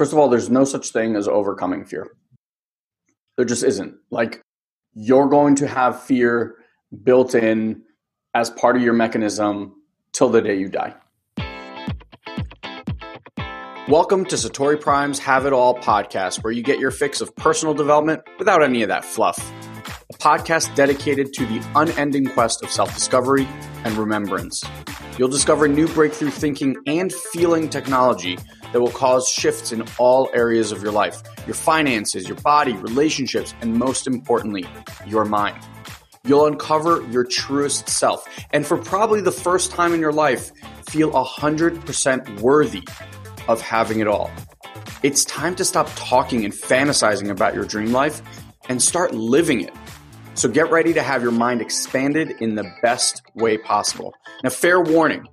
First of all, there's no such thing as overcoming fear. There just isn't. Like, you're going to have fear built in as part of your mechanism till the day you die. Welcome to Satori Prime's Have It All podcast, where you get your fix of personal development without any of that fluff. Podcast dedicated to the unending quest of self discovery and remembrance. You'll discover new breakthrough thinking and feeling technology that will cause shifts in all areas of your life your finances, your body, relationships, and most importantly, your mind. You'll uncover your truest self, and for probably the first time in your life, feel 100% worthy of having it all. It's time to stop talking and fantasizing about your dream life and start living it. So get ready to have your mind expanded in the best way possible. Now, fair warning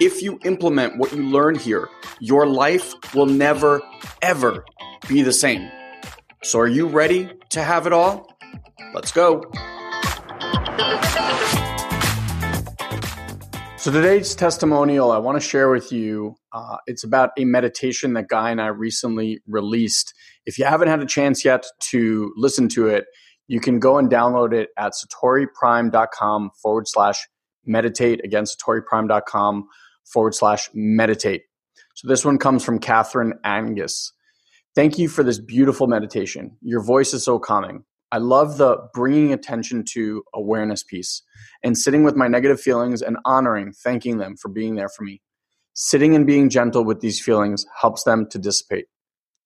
if you implement what you learn here, your life will never, ever be the same. So, are you ready to have it all? Let's go. So, today's testimonial I want to share with you. Uh, it's about a meditation that Guy and I recently released. If you haven't had a chance yet to listen to it, you can go and download it at satoriprime.com forward slash meditate. Again, satoriprime.com forward slash meditate. So this one comes from Catherine Angus. Thank you for this beautiful meditation. Your voice is so calming. I love the bringing attention to awareness piece and sitting with my negative feelings and honoring, thanking them for being there for me. Sitting and being gentle with these feelings helps them to dissipate.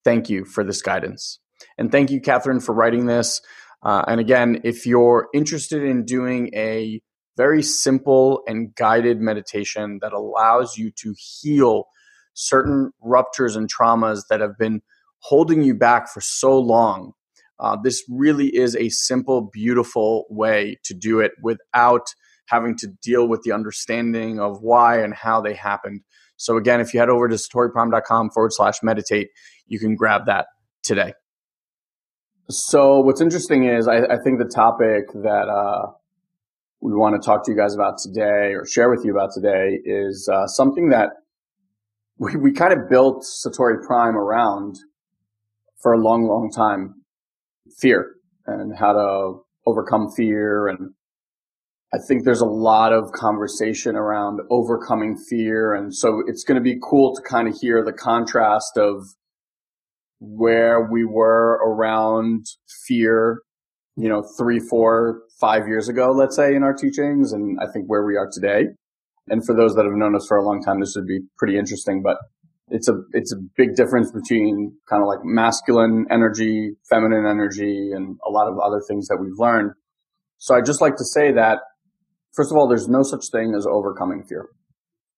Thank you for this guidance. And thank you, Catherine, for writing this. Uh, and again, if you're interested in doing a very simple and guided meditation that allows you to heal certain ruptures and traumas that have been holding you back for so long. Uh, this really is a simple, beautiful way to do it without having to deal with the understanding of why and how they happened. So, again, if you head over to satoriprime.com forward slash meditate, you can grab that today. So, what's interesting is I, I think the topic that uh, we want to talk to you guys about today or share with you about today is uh, something that we, we kind of built Satori Prime around for a long, long time. Fear and how to overcome fear. And I think there's a lot of conversation around overcoming fear. And so it's going to be cool to kind of hear the contrast of where we were around fear, you know, three, four, five years ago, let's say, in our teachings, and I think where we are today. And for those that have known us for a long time, this would be pretty interesting. But it's a it's a big difference between kind of like masculine energy, feminine energy, and a lot of other things that we've learned. So I just like to say that first of all, there's no such thing as overcoming fear.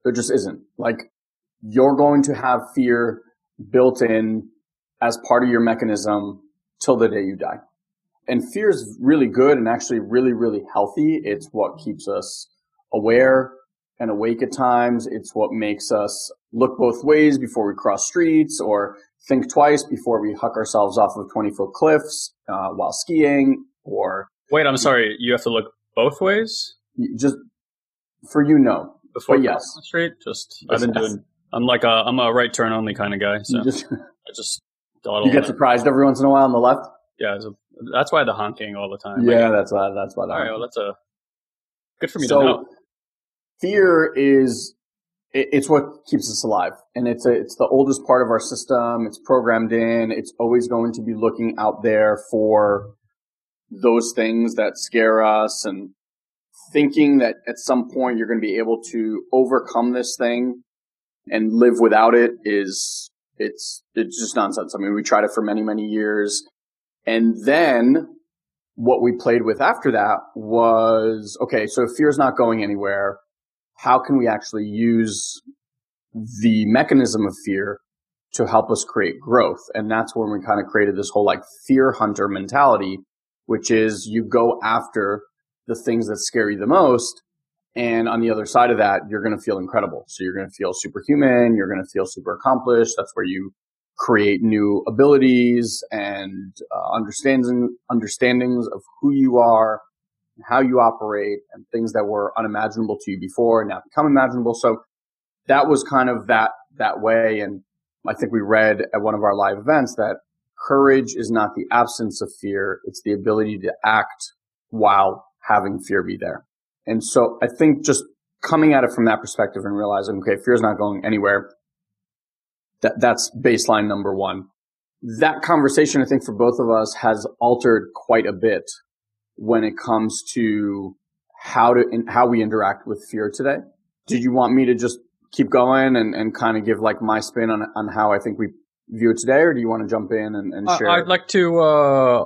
There just isn't. Like you're going to have fear built in as part of your mechanism till the day you die. And fear is really good and actually really, really healthy. It's what keeps us aware and awake at times. It's what makes us look both ways before we cross streets or think twice before we huck ourselves off of 20 foot cliffs uh, while skiing or. Wait, I'm sorry. You have to look both ways? Just for you, no. Before but yes. Straight? Just, I've been doing, I'm like a, I'm a right turn only kind of guy. So just, I just, you get surprised every once in a while on the left? Yeah, that's why the honking all the time. Yeah, that's why. That's why. all right, well, that's a good for me so, to know. Fear is it's what keeps us alive, and it's a, it's the oldest part of our system. It's programmed in. It's always going to be looking out there for those things that scare us, and thinking that at some point you're going to be able to overcome this thing and live without it is it's it's just nonsense. I mean, we tried it for many many years and then what we played with after that was, okay, so if fear is not going anywhere, how can we actually use the mechanism of fear to help us create growth? And that's when we kind of created this whole like fear hunter mentality, which is you go after the things that scare you the most. And on the other side of that, you're going to feel incredible. So you're going to feel superhuman. You're going to feel super accomplished. That's where you create new abilities and uh, understanding understandings of who you are and how you operate and things that were unimaginable to you before now become imaginable. So that was kind of that that way. And I think we read at one of our live events that courage is not the absence of fear. It's the ability to act while having fear be there. And so I think just coming at it from that perspective and realizing, okay, fear is not going anywhere. That, that's baseline number one. That conversation, I think for both of us has altered quite a bit when it comes to how to, how we interact with fear today. Did you want me to just keep going and, and kind of give like my spin on, on how I think we view it today, or do you want to jump in and, and share? I'd like to uh,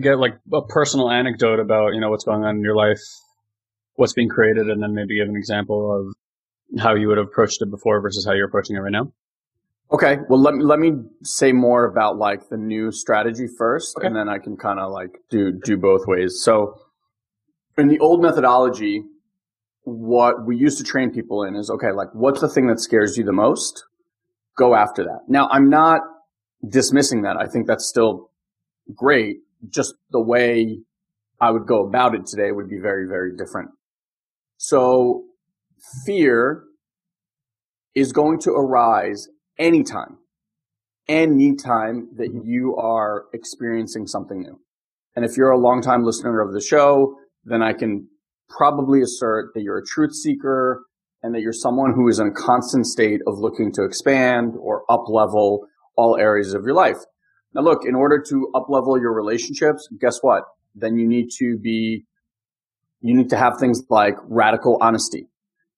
get like a personal anecdote about you know what's going on in your life, what's being created, and then maybe give an example of how you would have approached it before versus how you're approaching it right now. Okay, well let me let me say more about like the new strategy first, okay. and then I can kind of like do do both ways. So in the old methodology, what we used to train people in is okay, like what's the thing that scares you the most? Go after that. Now, I'm not dismissing that. I think that's still great. Just the way I would go about it today would be very, very different. So fear is going to arise anytime, anytime that mm-hmm. you are experiencing something new. And if you're a long time listener of the show, then I can probably assert that you're a truth seeker and that you're someone who is in a constant state of looking to expand or up level all areas of your life. Now look, in order to up level your relationships, guess what? Then you need to be, you need to have things like radical honesty.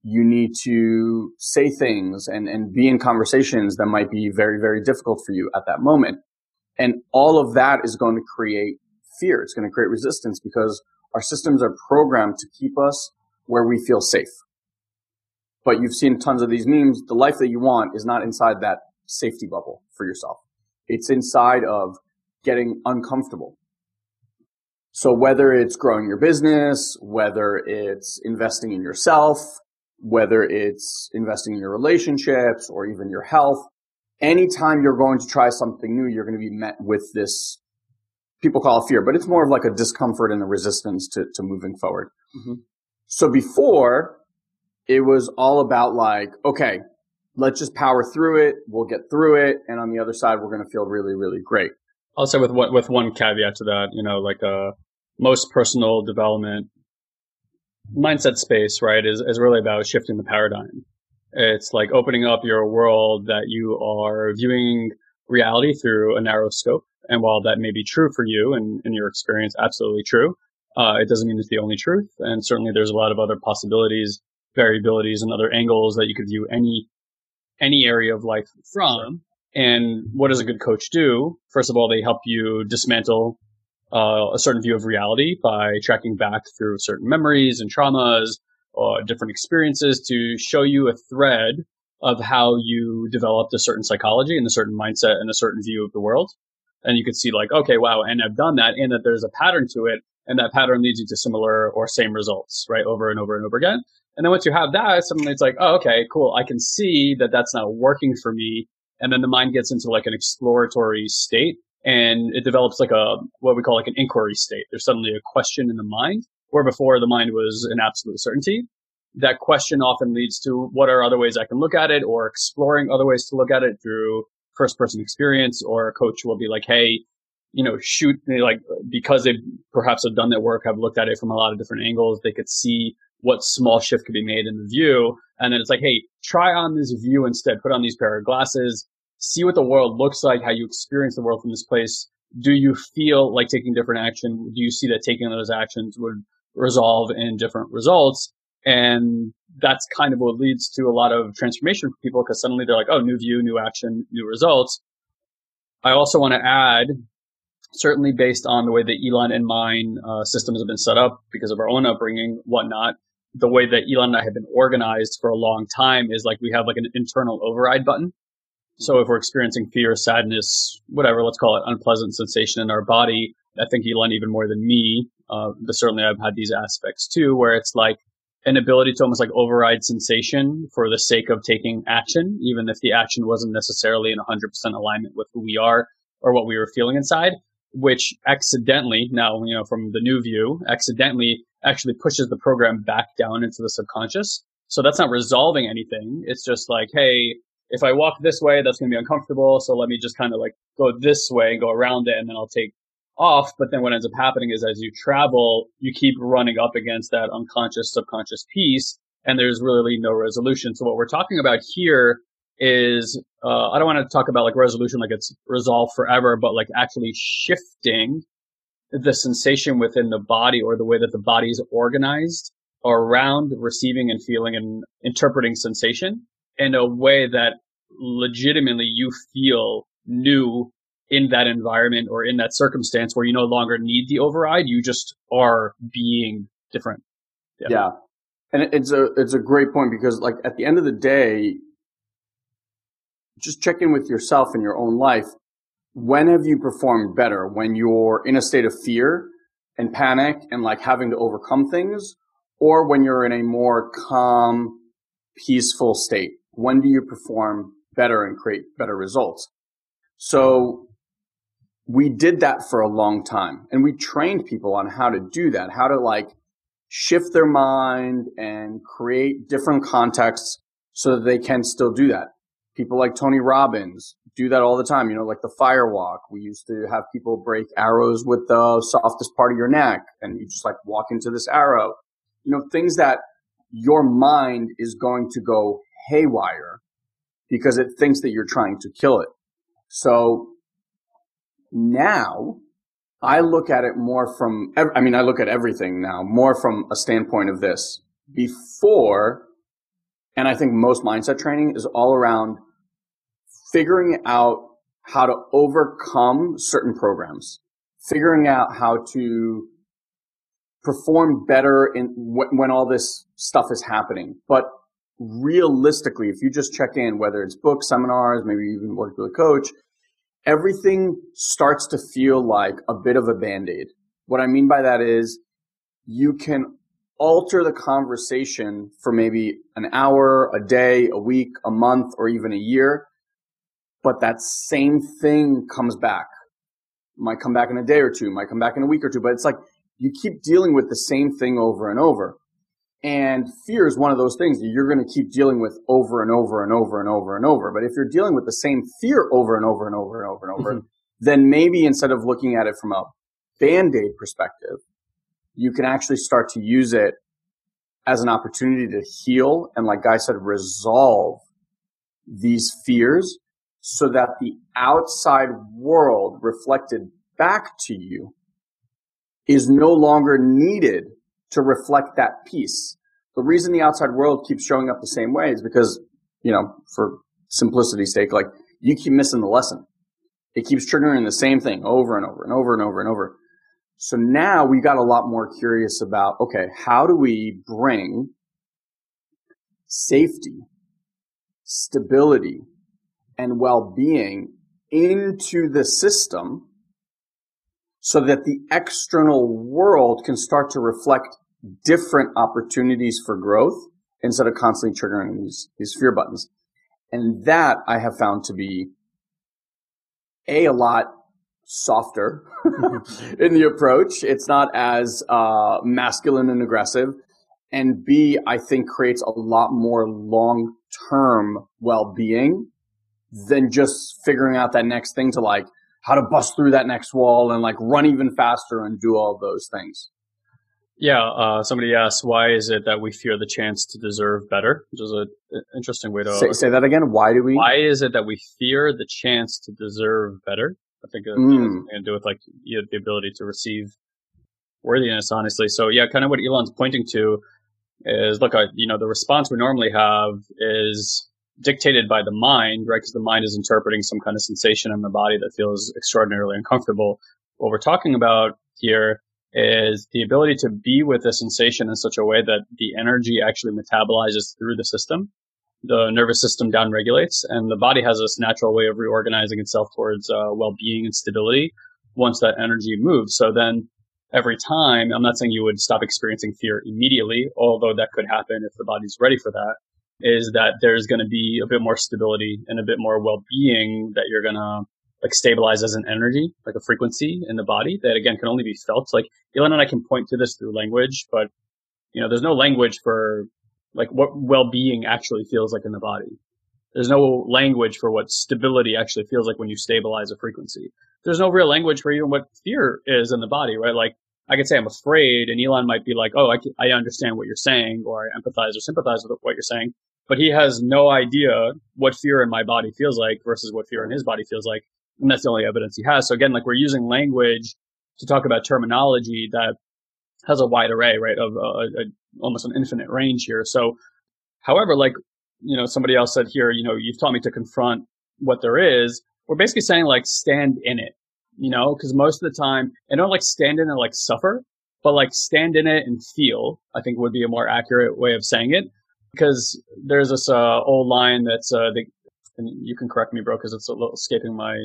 You need to say things and, and be in conversations that might be very, very difficult for you at that moment. And all of that is going to create fear. It's going to create resistance because our systems are programmed to keep us where we feel safe. But you've seen tons of these memes. The life that you want is not inside that safety bubble for yourself. It's inside of getting uncomfortable. So whether it's growing your business, whether it's investing in yourself, whether it's investing in your relationships or even your health, anytime you're going to try something new, you're going to be met with this people call it fear, but it's more of like a discomfort and a resistance to, to moving forward. Mm-hmm. So before it was all about like, okay, let's just power through it. We'll get through it. And on the other side, we're going to feel really, really great. I'll say with one, with one caveat to that, you know, like, uh, most personal development mindset space, right, is, is really about shifting the paradigm. It's like opening up your world that you are viewing reality through a narrow scope and while that may be true for you and in your experience, absolutely true, uh, it doesn't mean it's the only truth. And certainly there's a lot of other possibilities, variabilities, and other angles that you could view any any area of life from. And what does a good coach do? First of all, they help you dismantle uh, a certain view of reality by tracking back through certain memories and traumas or different experiences to show you a thread of how you developed a certain psychology and a certain mindset and a certain view of the world and you could see like, okay, wow, and I've done that, and that there's a pattern to it, and that pattern leads you to similar or same results, right, over and over and over again. And then once you have that, suddenly it's like, oh, okay, cool. I can see that that's not working for me. And then the mind gets into like an exploratory state and it develops like a, what we call like an inquiry state. There's suddenly a question in the mind where before the mind was an absolute certainty. That question often leads to what are other ways I can look at it or exploring other ways to look at it through first person experience or a coach will be like, Hey, you know, shoot like because they perhaps have done that work, have looked at it from a lot of different angles. They could see what small shift could be made in the view. And then it's like, Hey, try on this view instead, put on these pair of glasses, see what the world looks like, how you experience the world from this place. Do you feel like taking different action? Do you see that taking those actions would resolve in different results? And that's kind of what leads to a lot of transformation for people because suddenly they're like, oh, new view, new action, new results. I also want to add, certainly based on the way that Elon and mine uh, systems have been set up because of our own upbringing, whatnot, the way that Elon and I have been organized for a long time is like we have like an internal override button. So if we're experiencing fear, sadness, whatever, let's call it unpleasant sensation in our body, I think Elon even more than me, uh, but certainly I've had these aspects too, where it's like an ability to almost like override sensation for the sake of taking action, even if the action wasn't necessarily in 100% alignment with who we are or what we were feeling inside, which accidentally, now, you know, from the new view, accidentally actually pushes the program back down into the subconscious. So that's not resolving anything. It's just like, hey, if I walk this way, that's going to be uncomfortable. So let me just kind of like go this way and go around it and then I'll take off. But then what ends up happening is as you travel, you keep running up against that unconscious, subconscious piece and there's really no resolution. So what we're talking about here is, uh, I don't want to talk about like resolution like it's resolved forever, but like actually shifting the sensation within the body or the way that the body is organized around receiving and feeling and interpreting sensation in a way that legitimately you feel new in that environment or in that circumstance where you no longer need the override. You just are being different. Yeah. yeah. And it's a, it's a great point because like at the end of the day, just check in with yourself in your own life. When have you performed better? When you're in a state of fear and panic and like having to overcome things or when you're in a more calm, peaceful state? When do you perform better and create better results? So we did that for a long time and we trained people on how to do that, how to like shift their mind and create different contexts so that they can still do that. People like Tony Robbins do that all the time, you know, like the fire walk. We used to have people break arrows with the softest part of your neck and you just like walk into this arrow. You know, things that your mind is going to go haywire because it thinks that you're trying to kill it. So now I look at it more from, I mean, I look at everything now more from a standpoint of this. Before, and I think most mindset training is all around figuring out how to overcome certain programs, figuring out how to perform better in when all this stuff is happening. But realistically, if you just check in, whether it's books, seminars, maybe even work with a coach, everything starts to feel like a bit of a band-aid. What I mean by that is you can alter the conversation for maybe an hour, a day, a week, a month, or even a year. But that same thing comes back. Might come back in a day or two, might come back in a week or two, but it's like you keep dealing with the same thing over and over. And fear is one of those things that you're going to keep dealing with over and over and over and over and over. But if you're dealing with the same fear over and over and over and over and over, mm-hmm. then maybe instead of looking at it from a band-aid perspective, you can actually start to use it as an opportunity to heal and like Guy said, resolve these fears so that the outside world reflected back to you is no longer needed to reflect that piece. The reason the outside world keeps showing up the same way is because, you know, for simplicity's sake, like you keep missing the lesson. It keeps triggering the same thing over and over and over and over and over. So now we got a lot more curious about, okay, how do we bring safety, stability, and well-being into the system so that the external world can start to reflect different opportunities for growth instead of constantly triggering these, these fear buttons. And that I have found to be a, a lot softer in the approach. It's not as uh, masculine and aggressive. And B, I think creates a lot more long term well being than just figuring out that next thing to like how to bust through that next wall and like run even faster and do all those things. Yeah, uh, somebody asked, why is it that we fear the chance to deserve better? Which is an interesting way to say, say, that again. Why do we? Why is it that we fear the chance to deserve better? I think it mm. has to do with like you know, the ability to receive worthiness, honestly. So yeah, kind of what Elon's pointing to is look, I, you know, the response we normally have is dictated by the mind, right? Because the mind is interpreting some kind of sensation in the body that feels extraordinarily uncomfortable. What we're talking about here is the ability to be with a sensation in such a way that the energy actually metabolizes through the system. The nervous system downregulates and the body has this natural way of reorganizing itself towards uh, well-being and stability once that energy moves. So then every time, I'm not saying you would stop experiencing fear immediately, although that could happen if the body's ready for that, is that there's going to be a bit more stability and a bit more well-being that you're going to like stabilize as an energy, like a frequency in the body that again can only be felt. Like Elon and I can point to this through language, but you know, there's no language for like what well-being actually feels like in the body. There's no language for what stability actually feels like when you stabilize a frequency. There's no real language for even what fear is in the body, right? Like I could say I'm afraid, and Elon might be like, "Oh, I, I understand what you're saying, or I empathize or sympathize with what you're saying," but he has no idea what fear in my body feels like versus what fear in his body feels like, and that's the only evidence he has. So again, like we're using language to talk about terminology that has a wide array, right, of uh, a, almost an infinite range here. So, however, like you know, somebody else said here, you know, you've taught me to confront what there is. We're basically saying like stand in it, you know, because most of the time, I don't like stand in it like suffer, but like stand in it and feel. I think would be a more accurate way of saying it because there's this uh, old line that's uh, the, and you can correct me, bro, because it's a little escaping my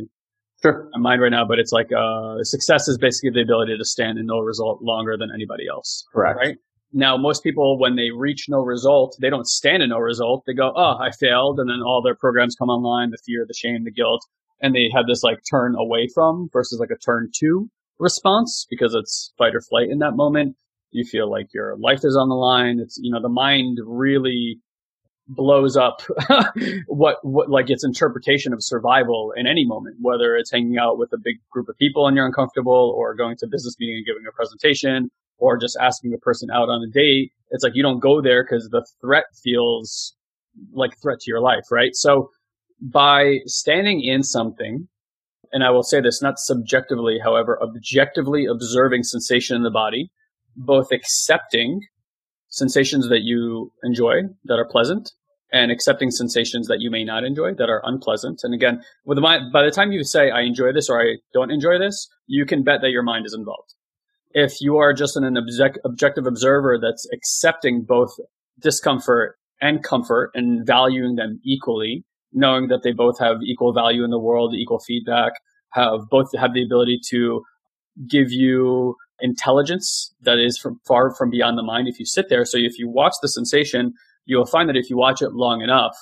sure. my mind right now. But it's like uh, success is basically the ability to stand in no result longer than anybody else. Correct. Right. Now, most people, when they reach no result, they don't stand in no result. They go, "Oh, I failed," and then all their programs come online, the fear, the shame, the guilt, and they have this like turn away from versus like a turn to response because it's fight or flight in that moment. You feel like your life is on the line. It's you know the mind really blows up what what like its interpretation of survival in any moment, whether it's hanging out with a big group of people and you're uncomfortable, or going to a business meeting and giving a presentation, or just asking the person out on a date. It's like you don't go there because the threat feels like threat to your life, right? So by standing in something, and I will say this not subjectively, however, objectively observing sensation in the body, both accepting sensations that you enjoy that are pleasant and accepting sensations that you may not enjoy that are unpleasant. And again, with my, by the time you say I enjoy this or I don't enjoy this, you can bet that your mind is involved if you are just an object, objective observer that's accepting both discomfort and comfort and valuing them equally, knowing that they both have equal value in the world, equal feedback, have both have the ability to give you intelligence that is from far from beyond the mind if you sit there. So if you watch the sensation, you'll find that if you watch it long enough,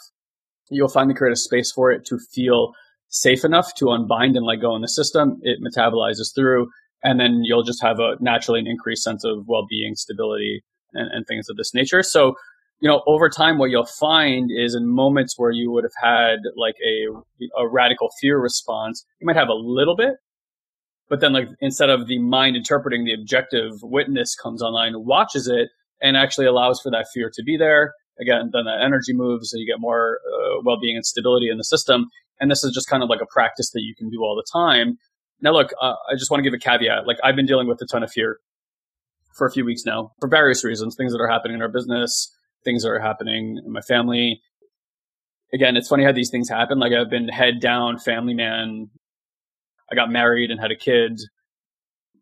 you'll finally create a space for it to feel safe enough to unbind and let go in the system. It metabolizes through and then you'll just have a naturally an increased sense of well-being, stability, and, and things of this nature. So, you know, over time, what you'll find is in moments where you would have had like a a radical fear response, you might have a little bit, but then like instead of the mind interpreting the objective witness comes online, watches it, and actually allows for that fear to be there. Again, then that energy moves, and you get more uh, well-being and stability in the system. And this is just kind of like a practice that you can do all the time. Now, look, uh, I just want to give a caveat. Like, I've been dealing with a ton of fear for a few weeks now for various reasons things that are happening in our business, things that are happening in my family. Again, it's funny how these things happen. Like, I've been head down family man. I got married and had a kid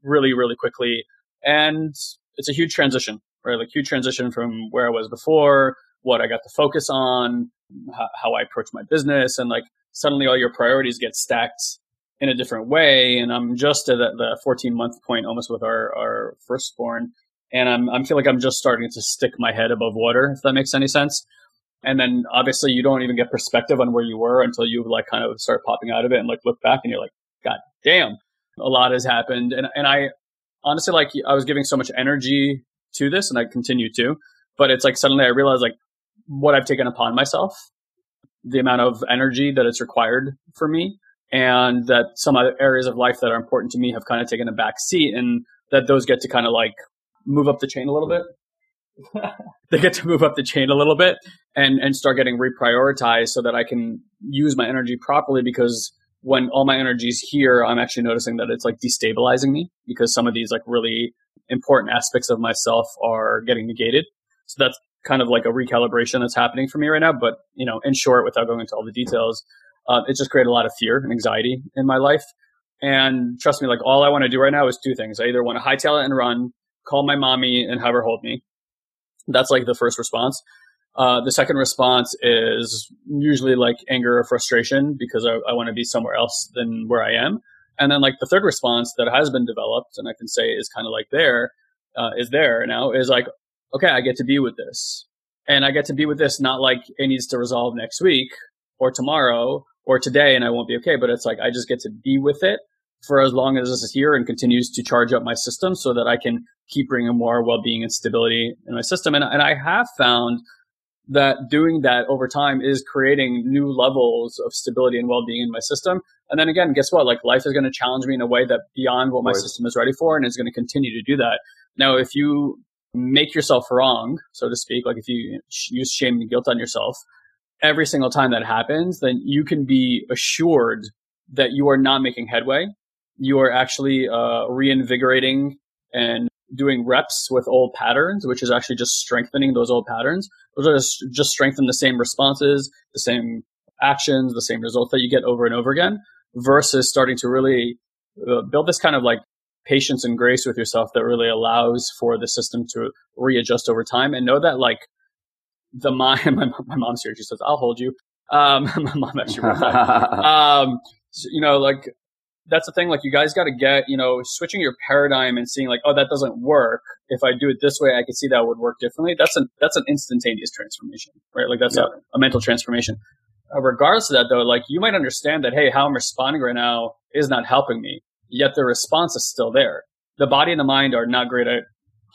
really, really quickly. And it's a huge transition, right? Like, huge transition from where I was before, what I got to focus on, how, how I approach my business. And like, suddenly all your priorities get stacked in a different way. And I'm just at the 14 month point almost with our, our firstborn. And I'm, I feel like I'm just starting to stick my head above water, if that makes any sense. And then obviously you don't even get perspective on where you were until you like kind of start popping out of it and like look back and you're like, God damn, a lot has happened. And, and I honestly, like I was giving so much energy to this and I continue to, but it's like suddenly I realized like what I've taken upon myself, the amount of energy that it's required for me and that some other areas of life that are important to me have kind of taken a back seat and that those get to kind of like move up the chain a little bit. they get to move up the chain a little bit and, and start getting reprioritized so that I can use my energy properly because when all my energy is here, I'm actually noticing that it's like destabilizing me because some of these like really important aspects of myself are getting negated. So that's kind of like a recalibration that's happening for me right now. But, you know, in short, without going into all the details, uh, it just created a lot of fear and anxiety in my life. And trust me, like all I want to do right now is two things. I either want to hightail it and run, call my mommy and have her hold me. That's like the first response. Uh, the second response is usually like anger or frustration because I, I want to be somewhere else than where I am. And then like the third response that has been developed and I can say is kind of like there, uh, is there now is like, okay, I get to be with this. And I get to be with this not like it needs to resolve next week or tomorrow or today and I won't be okay. But it's like I just get to be with it for as long as this is here and continues to charge up my system so that I can keep bringing more well being and stability in my system. And, and I have found that doing that over time is creating new levels of stability and well-being in my system. And then again, guess what? Like life is going to challenge me in a way that beyond what my system is ready for and is going to continue to do that. Now, if you make yourself wrong, so to speak, like if you use shame and guilt on yourself every single time that happens, then you can be assured that you are not making headway. You are actually uh, reinvigorating and doing reps with old patterns, which is actually just strengthening those old patterns. Those are just, just strengthen the same responses, the same actions, the same results that you get over and over again, versus starting to really uh, build this kind of like patience and grace with yourself that really allows for the system to readjust over time and know that like the mind, my, my mom's here, she says, I'll hold you. Um, my mom actually, um, you know, like that's the thing. Like you guys got to get, you know, switching your paradigm and seeing like, oh, that doesn't work. If I do it this way, I can see that would work differently. That's an that's an instantaneous transformation, right? Like that's yeah. a, a, mental transformation. Uh, regardless of that, though, like you might understand that, hey, how I'm responding right now is not helping me. Yet the response is still there. The body and the mind are not great at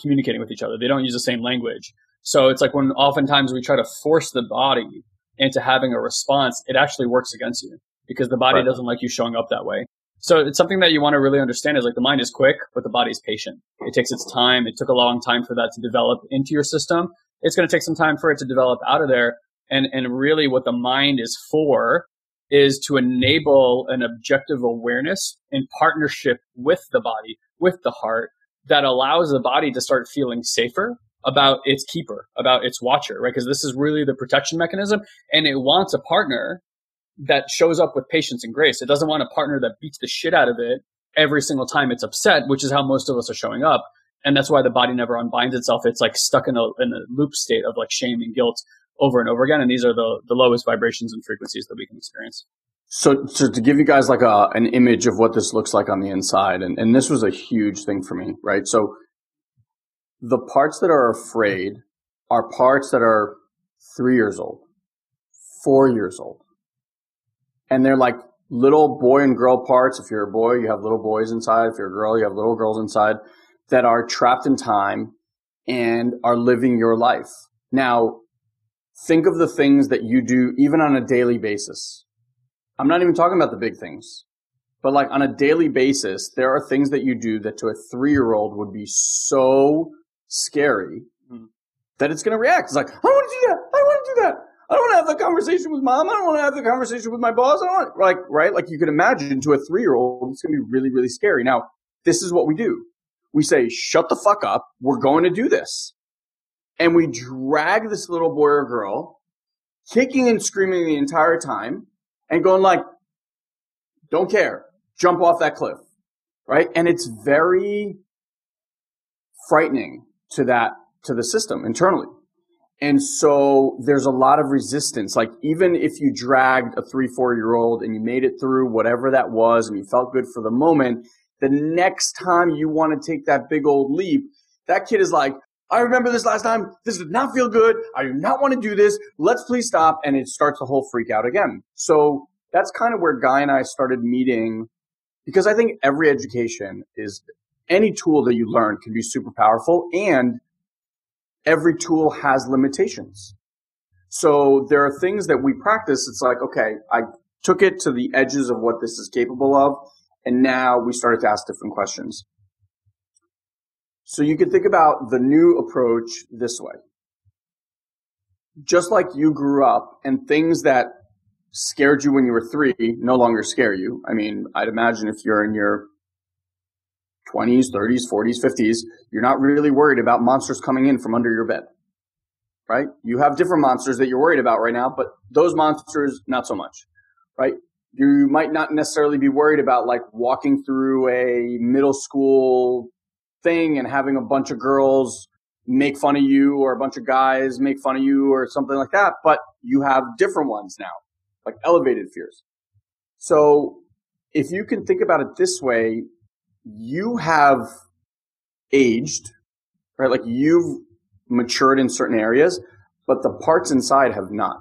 communicating with each other. They don't use the same language. So it's like when oftentimes we try to force the body into having a response, it actually works against you because the body right. doesn't like you showing up that way. So it's something that you want to really understand is like the mind is quick, but the body is patient. It takes its time. It took a long time for that to develop into your system. It's going to take some time for it to develop out of there. And, and really what the mind is for is to enable an objective awareness in partnership with the body, with the heart that allows the body to start feeling safer about its keeper, about its watcher, right? Because this is really the protection mechanism and it wants a partner that shows up with patience and grace. It doesn't want a partner that beats the shit out of it every single time it's upset, which is how most of us are showing up. And that's why the body never unbinds itself. It's like stuck in a, in a loop state of like shame and guilt over and over again. And these are the, the lowest vibrations and frequencies that we can experience. So, so to give you guys like a, an image of what this looks like on the inside, and, and this was a huge thing for me, right? So the parts that are afraid are parts that are three years old, four years old, and they're like little boy and girl parts. If you're a boy, you have little boys inside. If you're a girl, you have little girls inside that are trapped in time and are living your life. Now, think of the things that you do even on a daily basis. I'm not even talking about the big things, but like on a daily basis, there are things that you do that to a three year old would be so scary mm-hmm. that it's going to react. It's like, I don't want to do that. I don't want to have the conversation with mom. I don't want to have the conversation with my boss. I don't want, like, right? Like you can imagine to a three year old, it's going to be really, really scary. Now, this is what we do. We say, shut the fuck up. We're going to do this. And we drag this little boy or girl kicking and screaming the entire time and going like, don't care. Jump off that cliff. Right. And it's very frightening to that, to the system internally. And so there's a lot of resistance. Like even if you dragged a three, four year old and you made it through whatever that was and you felt good for the moment, the next time you want to take that big old leap, that kid is like, I remember this last time. This did not feel good. I do not want to do this. Let's please stop. And it starts the whole freak out again. So that's kind of where Guy and I started meeting because I think every education is any tool that you learn can be super powerful and every tool has limitations. So there are things that we practice. It's like, okay, I took it to the edges of what this is capable of. And now we started to ask different questions. So you can think about the new approach this way. Just like you grew up and things that scared you when you were three no longer scare you. I mean, I'd imagine if you're in your 20s, 30s, 40s, 50s, you're not really worried about monsters coming in from under your bed. Right? You have different monsters that you're worried about right now, but those monsters, not so much. Right? You might not necessarily be worried about like walking through a middle school thing and having a bunch of girls make fun of you or a bunch of guys make fun of you or something like that, but you have different ones now, like elevated fears. So if you can think about it this way, you have aged, right? Like you've matured in certain areas, but the parts inside have not.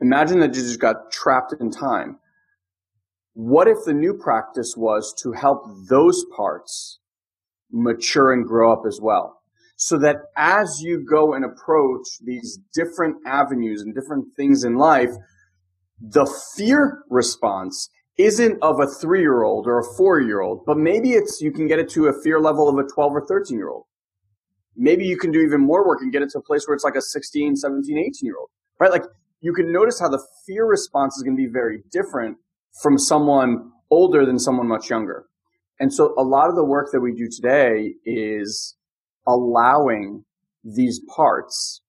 Imagine that you just got trapped in time. What if the new practice was to help those parts mature and grow up as well? so that as you go and approach these different avenues and different things in life, the fear response isn't of a three year old or a four year old, but maybe it's, you can get it to a fear level of a 12 or 13 year old. Maybe you can do even more work and get it to a place where it's like a 16, 17, 18 year old, right? Like you can notice how the fear response is going to be very different from someone older than someone much younger. And so a lot of the work that we do today is allowing these parts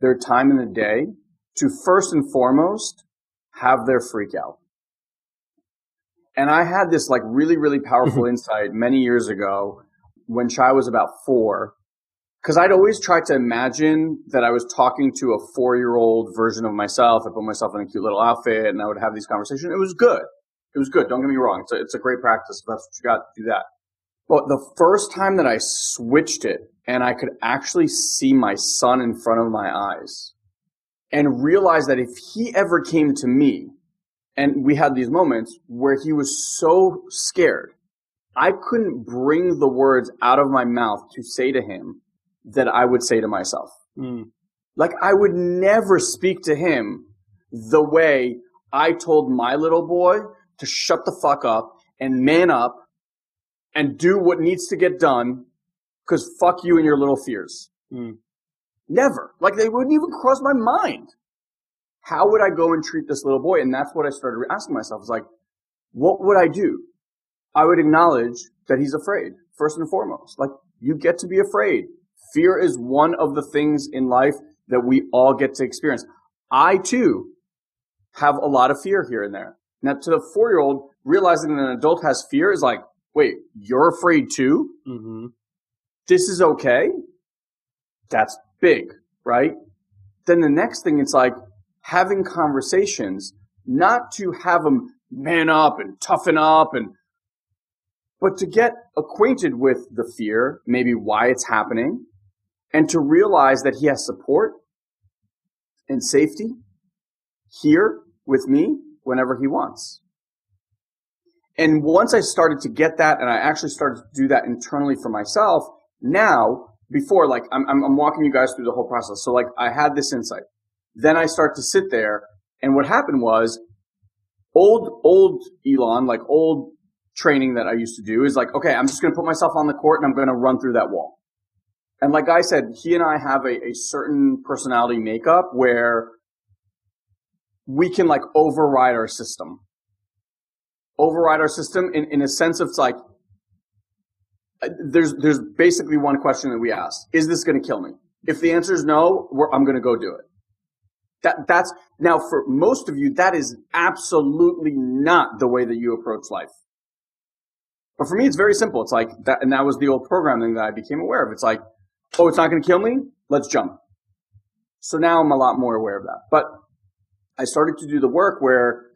their time in the day to first and foremost have their freak out. And I had this like really, really powerful mm-hmm. insight many years ago when Chai was about four. Cause I'd always tried to imagine that I was talking to a four year old version of myself. I put myself in a cute little outfit and I would have these conversations. It was good. It was good. Don't get me wrong. It's a, it's a great practice. If that's what you got, to do that. But the first time that I switched it and I could actually see my son in front of my eyes and realize that if he ever came to me and we had these moments where he was so scared, I couldn't bring the words out of my mouth to say to him that I would say to myself. Mm. Like I would never speak to him the way I told my little boy to shut the fuck up and man up and do what needs to get done because fuck you and your little fears. Mm. Never. Like they wouldn't even cross my mind how would I go and treat this little boy? And that's what I started asking myself. Is like, what would I do? I would acknowledge that he's afraid, first and foremost. Like, you get to be afraid. Fear is one of the things in life that we all get to experience. I too have a lot of fear here and there. Now, to the four year old, realizing that an adult has fear is like, wait, you're afraid too? Mm-hmm. This is okay? That's big, right? Then the next thing, it's like, having conversations, not to have them man up and toughen up and, but to get acquainted with the fear, maybe why it's happening, and to realize that he has support and safety here with me whenever he wants. And once I started to get that, and I actually started to do that internally for myself, now, before, like, I'm, I'm walking you guys through the whole process. So, like, I had this insight. Then I start to sit there. And what happened was old, old Elon, like old training that I used to do is like, okay, I'm just going to put myself on the court and I'm going to run through that wall. And like I said, he and I have a, a certain personality makeup where we can like override our system. Override our system in, in a sense of it's like, uh, there's, there's basically one question that we ask. Is this going to kill me? If the answer is no, I'm going to go do it. That, that's, now for most of you, that is absolutely not the way that you approach life. But for me, it's very simple. It's like that, and that was the old programming that I became aware of. It's like, oh, it's not going to kill me? Let's jump. So now I'm a lot more aware of that. But I started to do the work where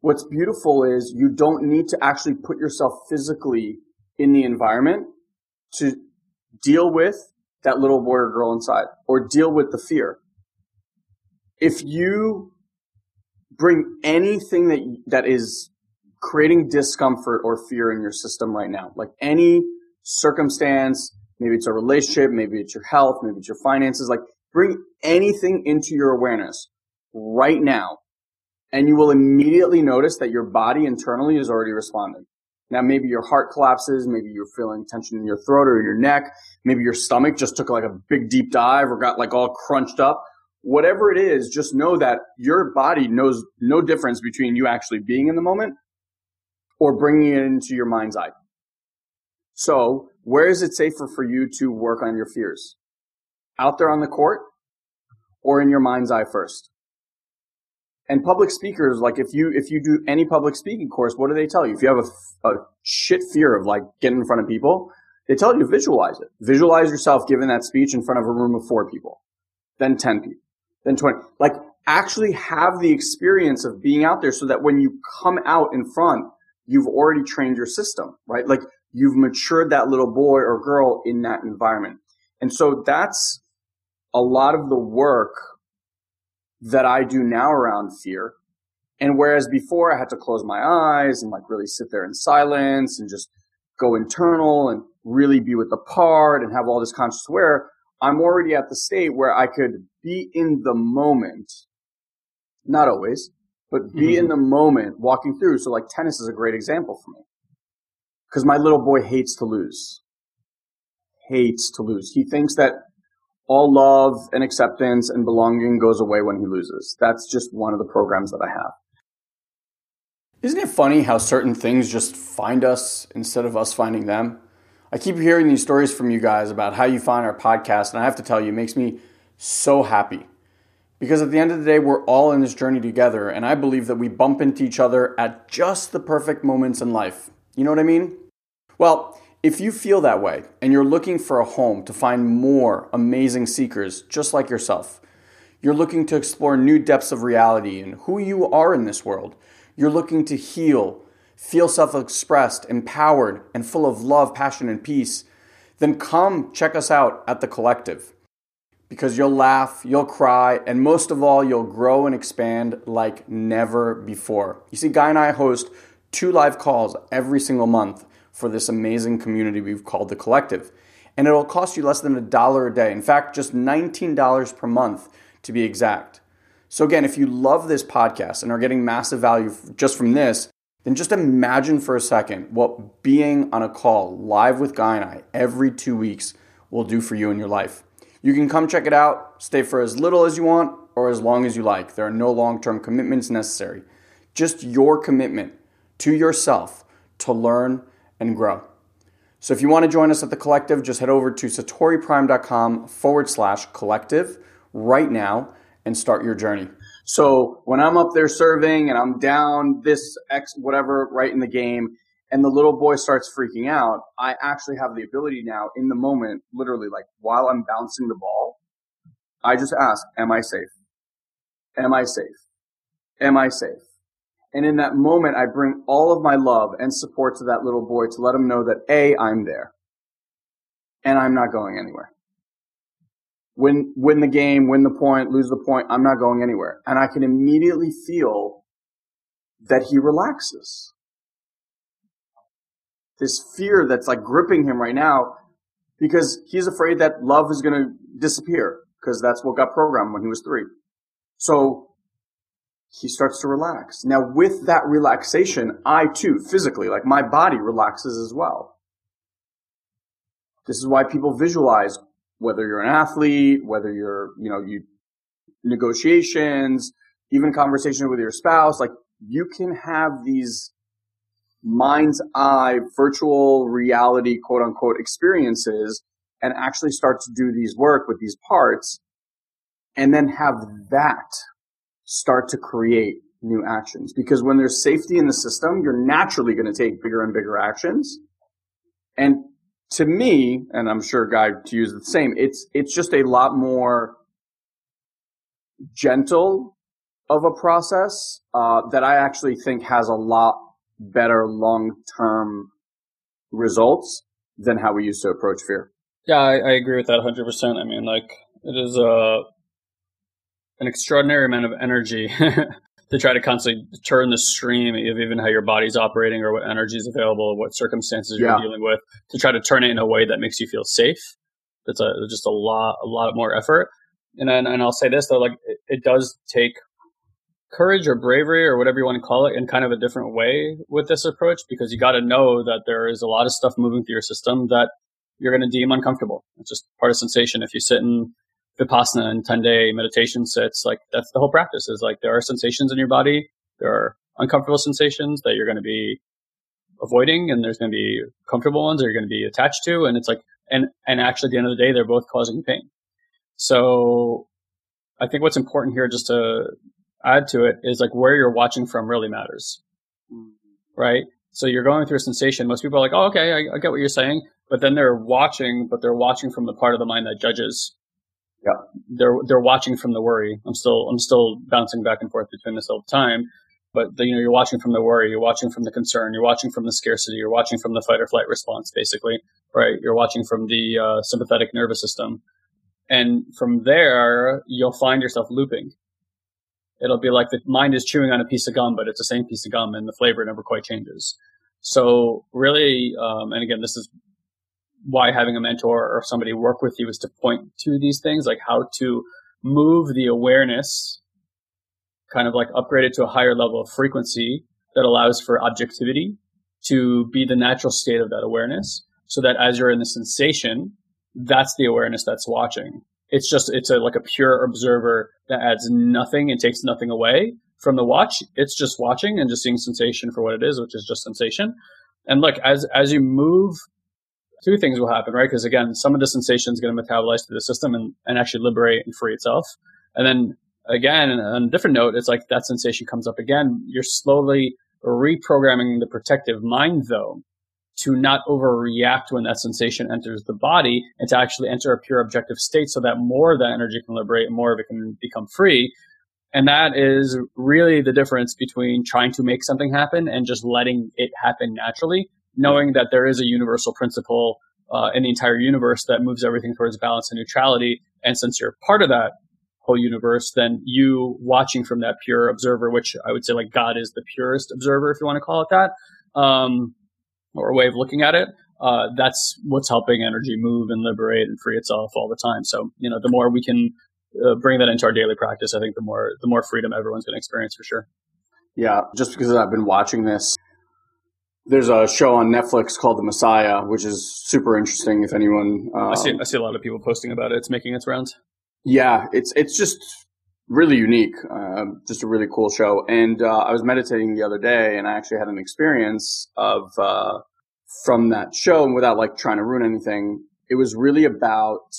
what's beautiful is you don't need to actually put yourself physically in the environment to deal with that little boy or girl inside or deal with the fear if you bring anything that that is creating discomfort or fear in your system right now, like any circumstance, maybe it's a relationship, maybe it's your health, maybe it's your finances, like bring anything into your awareness right now and you will immediately notice that your body internally is already responding. Now, maybe your heart collapses, maybe you're feeling tension in your throat or your neck, maybe your stomach just took like a big deep dive or got like all crunched up whatever it is, just know that your body knows no difference between you actually being in the moment or bringing it into your mind's eye. So where is it safer for you to work on your fears? Out there on the court or in your mind's eye first? And public speakers, like if you, if you do any public speaking course, what do they tell you? If you have a, a shit fear of like getting in front of people, they tell you to visualize it. Visualize yourself giving that speech in front of a room of four people, then 10 people than 20. Like actually have the experience of being out there so that when you come out in front, you've already trained your system, right? Like you've matured that little boy or girl in that environment. And so that's a lot of the work that I do now around fear. And whereas before I had to close my eyes and like really sit there in silence and just go internal and really be with the part and have all this conscious aware, I'm already at the state where I could be in the moment. Not always, but be mm-hmm. in the moment walking through. So like tennis is a great example for me. Cause my little boy hates to lose. Hates to lose. He thinks that all love and acceptance and belonging goes away when he loses. That's just one of the programs that I have. Isn't it funny how certain things just find us instead of us finding them? I keep hearing these stories from you guys about how you find our podcast, and I have to tell you, it makes me so happy. Because at the end of the day, we're all in this journey together, and I believe that we bump into each other at just the perfect moments in life. You know what I mean? Well, if you feel that way and you're looking for a home to find more amazing seekers just like yourself, you're looking to explore new depths of reality and who you are in this world, you're looking to heal, feel self expressed, empowered, and full of love, passion, and peace, then come check us out at The Collective. Because you'll laugh, you'll cry, and most of all, you'll grow and expand like never before. You see, Guy and I host two live calls every single month for this amazing community we've called The Collective. And it'll cost you less than a dollar a day. In fact, just $19 per month to be exact. So, again, if you love this podcast and are getting massive value just from this, then just imagine for a second what being on a call live with Guy and I every two weeks will do for you in your life. You can come check it out, stay for as little as you want or as long as you like. There are no long term commitments necessary. Just your commitment to yourself to learn and grow. So if you want to join us at the collective, just head over to satoriprime.com forward slash collective right now and start your journey. So when I'm up there serving and I'm down this X whatever right in the game and the little boy starts freaking out, I actually have the ability now in the moment, literally like while I'm bouncing the ball, I just ask, am I safe? Am I safe? Am I safe? And in that moment, I bring all of my love and support to that little boy to let him know that A, I'm there. And I'm not going anywhere win win the game, win the point, lose the point. I'm not going anywhere. And I can immediately feel that he relaxes. This fear that's like gripping him right now because he's afraid that love is going to disappear because that's what got programmed when he was three. So he starts to relax. Now with that relaxation, I too, physically, like my body relaxes as well. This is why people visualize whether you're an athlete, whether you're, you know, you negotiations, even conversation with your spouse, like you can have these mind's eye virtual reality quote unquote experiences and actually start to do these work with these parts and then have that start to create new actions. Because when there's safety in the system you're naturally going to take bigger and bigger actions. And to me, and I'm sure Guy to use the same, it's it's just a lot more gentle of a process uh, that I actually think has a lot better long term results than how we used to approach fear. Yeah, I, I agree with that 100%. I mean, like, it is a, uh, an extraordinary amount of energy to try to constantly turn the stream of even how your body's operating or what energy is available, what circumstances you're yeah. dealing with, to try to turn it in a way that makes you feel safe. That's a just a lot a lot more effort. And then, and I'll say this though, like it, it does take courage or bravery or whatever you want to call it in kind of a different way with this approach because you got to know that there is a lot of stuff moving through your system that you're going to deem uncomfortable. It's just part of sensation. If you sit in vipassana and 10 day meditation sits, like that's the whole practice is like there are sensations in your body. There are uncomfortable sensations that you're going to be avoiding and there's going to be comfortable ones that you're going to be attached to. And it's like, and, and actually at the end of the day, they're both causing pain. So I think what's important here just to add to it is like where you're watching from really matters. Mm-hmm. Right. So you're going through a sensation. Most people are like, oh, okay, I, I get what you're saying. But then they're watching, but they're watching from the part of the mind that judges yeah. They're they're watching from the worry. I'm still I'm still bouncing back and forth between this all the time. But the, you know, you're watching from the worry, you're watching from the concern, you're watching from the scarcity, you're watching from the fight or flight response, basically, right? You're watching from the uh, sympathetic nervous system, and from there you'll find yourself looping. It'll be like the mind is chewing on a piece of gum, but it's the same piece of gum, and the flavor never quite changes. So really, um, and again, this is why having a mentor or somebody work with you is to point to these things, like how to move the awareness, kind of like upgrade it to a higher level of frequency that allows for objectivity to be the natural state of that awareness so that as you're in the sensation, that's the awareness that's watching. It's just, it's a, like a pure observer that adds nothing and takes nothing away from the watch. It's just watching and just seeing sensation for what it is, which is just sensation. And look, as, as you move, two things will happen, right? Because again, some of the sensation is going to metabolize through the system and, and actually liberate and free itself. And then again, on a different note, it's like that sensation comes up again. You're slowly reprogramming the protective mind though to not overreact when that sensation enters the body and to actually enter a pure objective state so that more of that energy can liberate and more of it can become free. And that is really the difference between trying to make something happen and just letting it happen naturally, knowing that there is a universal principle uh, in the entire universe that moves everything towards balance and neutrality. And since you're part of that whole universe, then you watching from that pure observer, which I would say like God is the purest observer, if you want to call it that, um, or a way of looking at it. Uh, that's what's helping energy move and liberate and free itself all the time. So, you know, the more we can uh, bring that into our daily practice, I think the more the more freedom everyone's going to experience for sure. Yeah, just because I've been watching this, there's a show on Netflix called The Messiah, which is super interesting. If anyone, um, I see, I see a lot of people posting about it. It's making its rounds. Yeah, it's it's just really unique. Uh, just a really cool show. And uh, I was meditating the other day, and I actually had an experience of uh, from that show. And without like trying to ruin anything, it was really about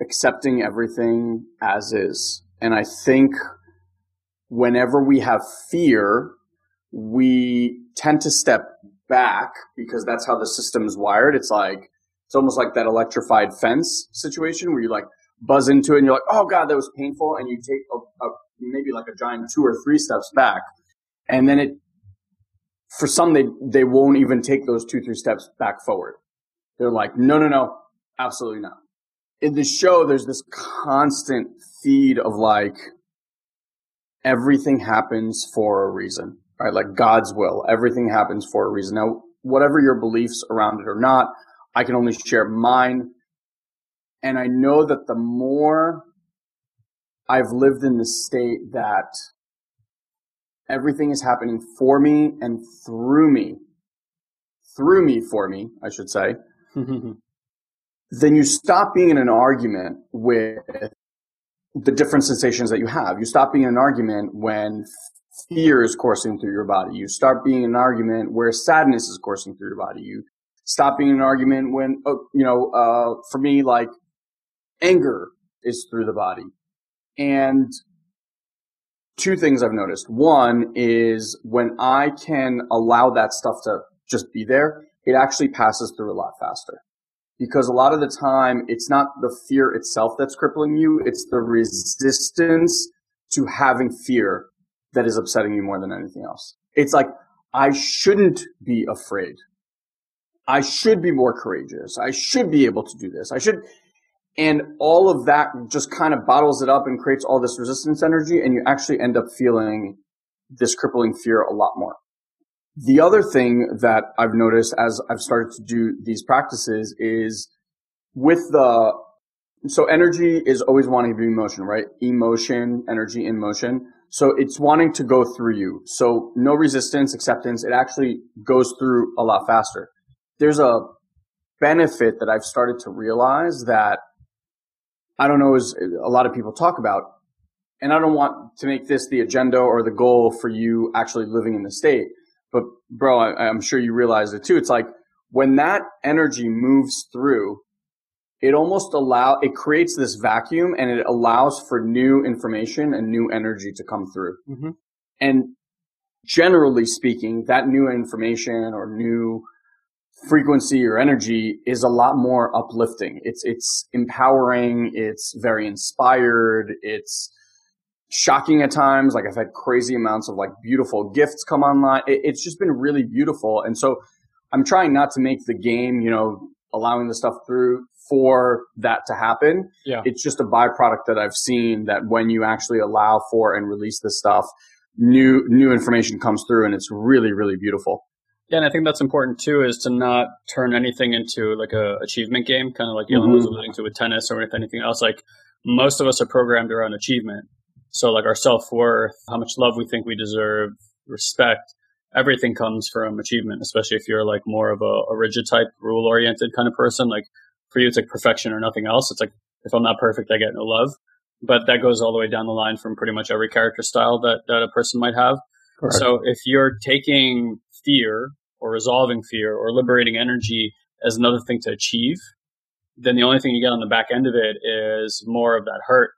accepting everything as is. And I think whenever we have fear, we tend to step back because that's how the system is wired. It's like it's almost like that electrified fence situation where you like buzz into it and you're like, oh God, that was painful. And you take a, a, maybe like a giant two or three steps back. And then it, for some, they, they won't even take those two, three steps back forward. They're like, no, no, no, absolutely not. In the show, there's this constant feed of like, everything happens for a reason, right? Like God's will. Everything happens for a reason. Now, whatever your beliefs around it or not, I can only share mine and I know that the more I've lived in the state that everything is happening for me and through me, through me for me, I should say, then you stop being in an argument with the different sensations that you have. You stop being in an argument when fear is coursing through your body. You start being in an argument where sadness is coursing through your body. You stop being in an argument when, oh, you know, uh, for me, like anger is through the body. And two things I've noticed. One is when I can allow that stuff to just be there, it actually passes through a lot faster. Because a lot of the time, it's not the fear itself that's crippling you, it's the resistance to having fear that is upsetting you more than anything else. It's like, I shouldn't be afraid. I should be more courageous. I should be able to do this. I should, and all of that just kind of bottles it up and creates all this resistance energy. And you actually end up feeling this crippling fear a lot more. The other thing that I've noticed as I've started to do these practices is with the, so energy is always wanting to be in motion, right? Emotion, energy in motion. So it's wanting to go through you. So no resistance, acceptance. It actually goes through a lot faster. There's a benefit that I've started to realize that I don't know as a lot of people talk about. And I don't want to make this the agenda or the goal for you actually living in the state. But bro, I, I'm sure you realize it too. It's like when that energy moves through, it almost allow, it creates this vacuum and it allows for new information and new energy to come through. Mm-hmm. And generally speaking, that new information or new frequency or energy is a lot more uplifting. It's, it's empowering. It's very inspired. It's shocking at times. Like I've had crazy amounts of like beautiful gifts come online. It, it's just been really beautiful. And so I'm trying not to make the game, you know, allowing the stuff through for that to happen. Yeah. It's just a byproduct that I've seen that when you actually allow for and release this stuff, new, new information comes through and it's really, really beautiful. Yeah, and I think that's important too, is to not turn anything into like a achievement game, kind of like Elon mm-hmm. was alluding to with tennis or with anything else. Like most of us are programmed around achievement. So like our self worth, how much love we think we deserve, respect, everything comes from achievement, especially if you're like more of a, a rigid type, rule oriented kind of person. Like for you, it's like perfection or nothing else. It's like if I'm not perfect, I get no love. But that goes all the way down the line from pretty much every character style that, that a person might have. Correct. So if you're taking fear or resolving fear or liberating energy as another thing to achieve, then the only thing you get on the back end of it is more of that hurt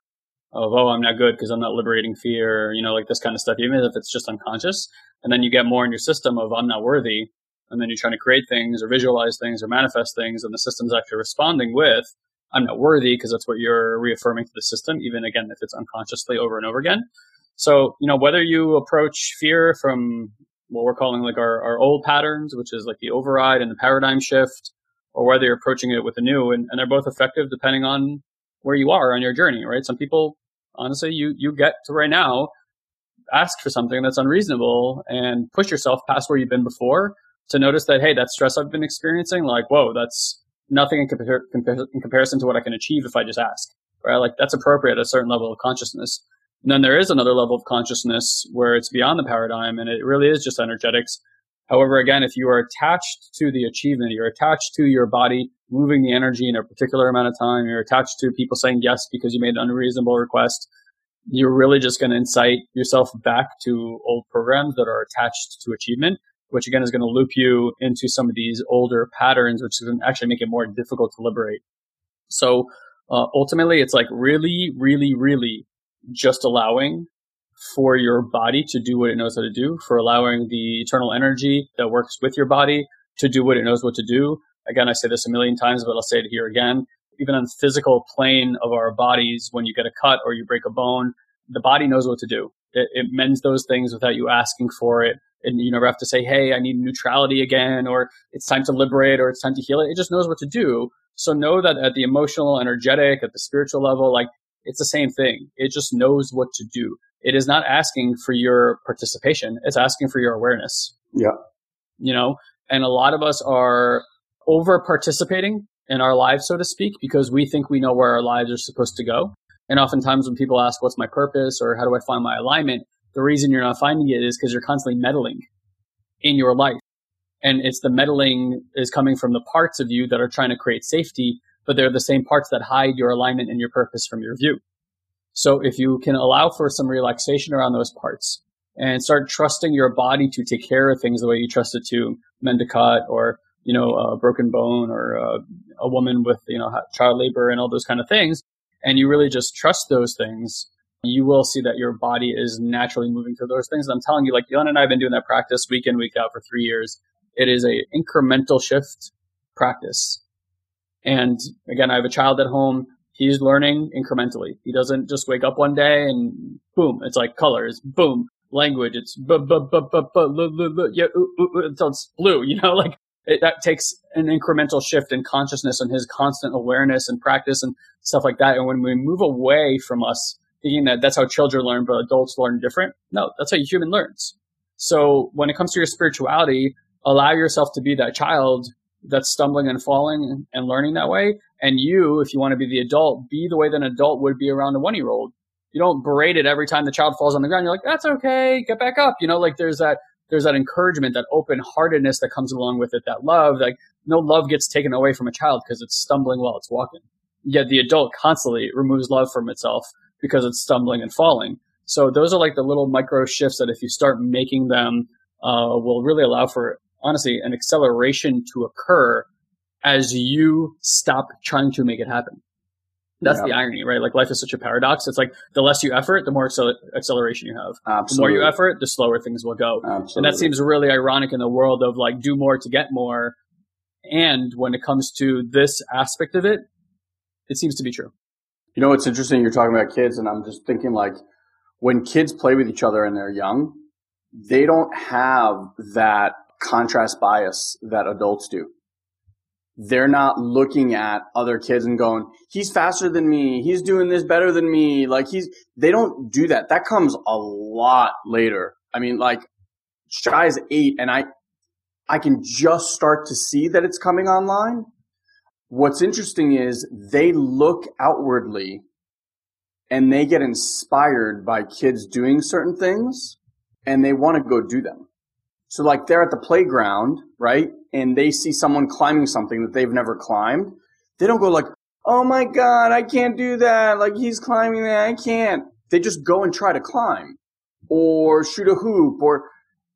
of, oh, I'm not good because I'm not liberating fear, you know, like this kind of stuff, even if it's just unconscious. And then you get more in your system of, I'm not worthy. And then you're trying to create things or visualize things or manifest things. And the system's actually responding with, I'm not worthy because that's what you're reaffirming to the system, even again, if it's unconsciously over and over again. So, you know, whether you approach fear from what we're calling like our, our old patterns, which is like the override and the paradigm shift, or whether you're approaching it with a new, and, and they're both effective depending on where you are on your journey, right? Some people, honestly, you, you get to right now, ask for something that's unreasonable and push yourself past where you've been before to notice that, hey, that stress I've been experiencing, like, whoa, that's nothing in, compar- compar- in comparison to what I can achieve if I just ask, right? Like that's appropriate at a certain level of consciousness. And then there is another level of consciousness where it's beyond the paradigm and it really is just energetics. However, again, if you are attached to the achievement, you're attached to your body moving the energy in a particular amount of time, you're attached to people saying yes because you made an unreasonable request, you're really just going to incite yourself back to old programs that are attached to achievement, which again is going to loop you into some of these older patterns, which is going to actually make it more difficult to liberate. So uh, ultimately, it's like really, really, really just allowing for your body to do what it knows how to do, for allowing the eternal energy that works with your body to do what it knows what to do. Again, I say this a million times, but I'll say it here again. Even on the physical plane of our bodies, when you get a cut or you break a bone, the body knows what to do. It, it mends those things without you asking for it. And you never have to say, Hey, I need neutrality again, or it's time to liberate, or it's time to heal it. It just knows what to do. So know that at the emotional, energetic, at the spiritual level, like it's the same thing. It just knows what to do. It is not asking for your participation. It's asking for your awareness. Yeah. You know, and a lot of us are over participating in our lives, so to speak, because we think we know where our lives are supposed to go. And oftentimes when people ask, what's my purpose or how do I find my alignment? The reason you're not finding it is because you're constantly meddling in your life. And it's the meddling is coming from the parts of you that are trying to create safety but they're the same parts that hide your alignment and your purpose from your view. So if you can allow for some relaxation around those parts and start trusting your body to take care of things the way you trust it to mend a cut or, you know, a broken bone or a, a woman with, you know, child labor and all those kind of things. And you really just trust those things. You will see that your body is naturally moving through those things. And I'm telling you, like Elon and I have been doing that practice week in, week out for three years. It is a incremental shift practice and again, I have a child at home. He's learning incrementally. He doesn't just wake up one day and boom, it's like colors, boom, language, it's it's blue, you know, like it, that takes an incremental shift in consciousness and his constant awareness and practice and stuff like that. And when we move away from us thinking that that's how children learn, but adults learn different, no, that's how a human learns. So when it comes to your spirituality, allow yourself to be that child that's stumbling and falling and learning that way. And you, if you want to be the adult, be the way that an adult would be around a one year old. You don't berate it every time the child falls on the ground. You're like, that's okay. Get back up. You know, like there's that, there's that encouragement, that open heartedness that comes along with it, that love. Like no love gets taken away from a child because it's stumbling while it's walking. Yet the adult constantly removes love from itself because it's stumbling and falling. So those are like the little micro shifts that if you start making them, uh, will really allow for honestly an acceleration to occur as you stop trying to make it happen. That's yeah. the irony, right? Like life is such a paradox. It's like the less you effort, the more accel- acceleration you have. Absolutely. The more you effort, the slower things will go. Absolutely. And that seems really ironic in the world of like do more to get more. And when it comes to this aspect of it, it seems to be true. You know, it's interesting you're talking about kids and I'm just thinking like when kids play with each other and they're young, they don't have that contrast bias that adults do. They're not looking at other kids and going, he's faster than me. He's doing this better than me. Like he's, they don't do that. That comes a lot later. I mean, like Shy's eight and I, I can just start to see that it's coming online. What's interesting is they look outwardly and they get inspired by kids doing certain things and they want to go do them. So like they're at the playground, right? And they see someone climbing something that they've never climbed. They don't go like, Oh my God, I can't do that. Like he's climbing that. I can't. They just go and try to climb or shoot a hoop or